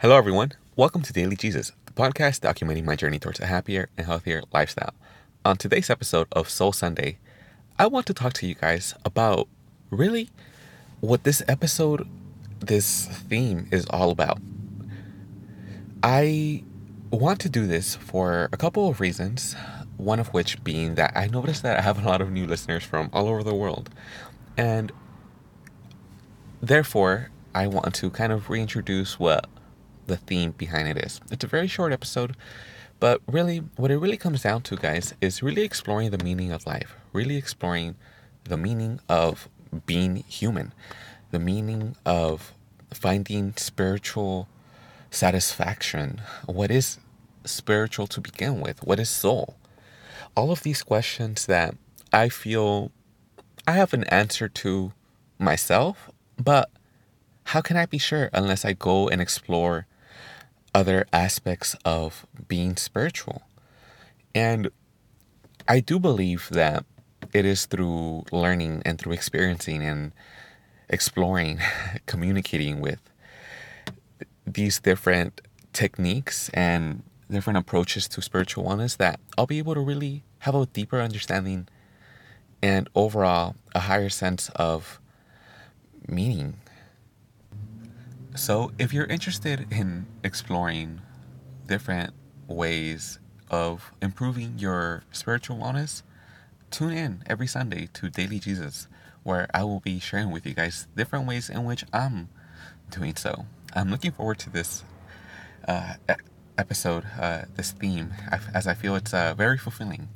Hello, everyone. Welcome to Daily Jesus, the podcast documenting my journey towards a happier and healthier lifestyle. On today's episode of Soul Sunday, I want to talk to you guys about really what this episode, this theme is all about. I want to do this for a couple of reasons, one of which being that I noticed that I have a lot of new listeners from all over the world. And therefore, I want to kind of reintroduce what the theme behind it is. It's a very short episode, but really, what it really comes down to, guys, is really exploring the meaning of life, really exploring the meaning of being human, the meaning of finding spiritual satisfaction. What is spiritual to begin with? What is soul? All of these questions that I feel I have an answer to myself, but how can I be sure unless I go and explore other aspects of being spiritual? And I do believe that it is through learning and through experiencing and exploring, communicating with these different techniques and different approaches to spiritual wellness that I'll be able to really have a deeper understanding and overall a higher sense of meaning. So, if you're interested in exploring different ways of improving your spiritual wellness, tune in every Sunday to Daily Jesus, where I will be sharing with you guys different ways in which I'm doing so. I'm looking forward to this uh, episode, uh, this theme, as I feel it's uh, very fulfilling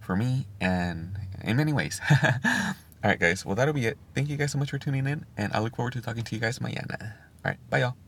for me and in many ways. All right, guys. Well, that'll be it. Thank you guys so much for tuning in, and I look forward to talking to you guys mañana. All right, bye, y'all.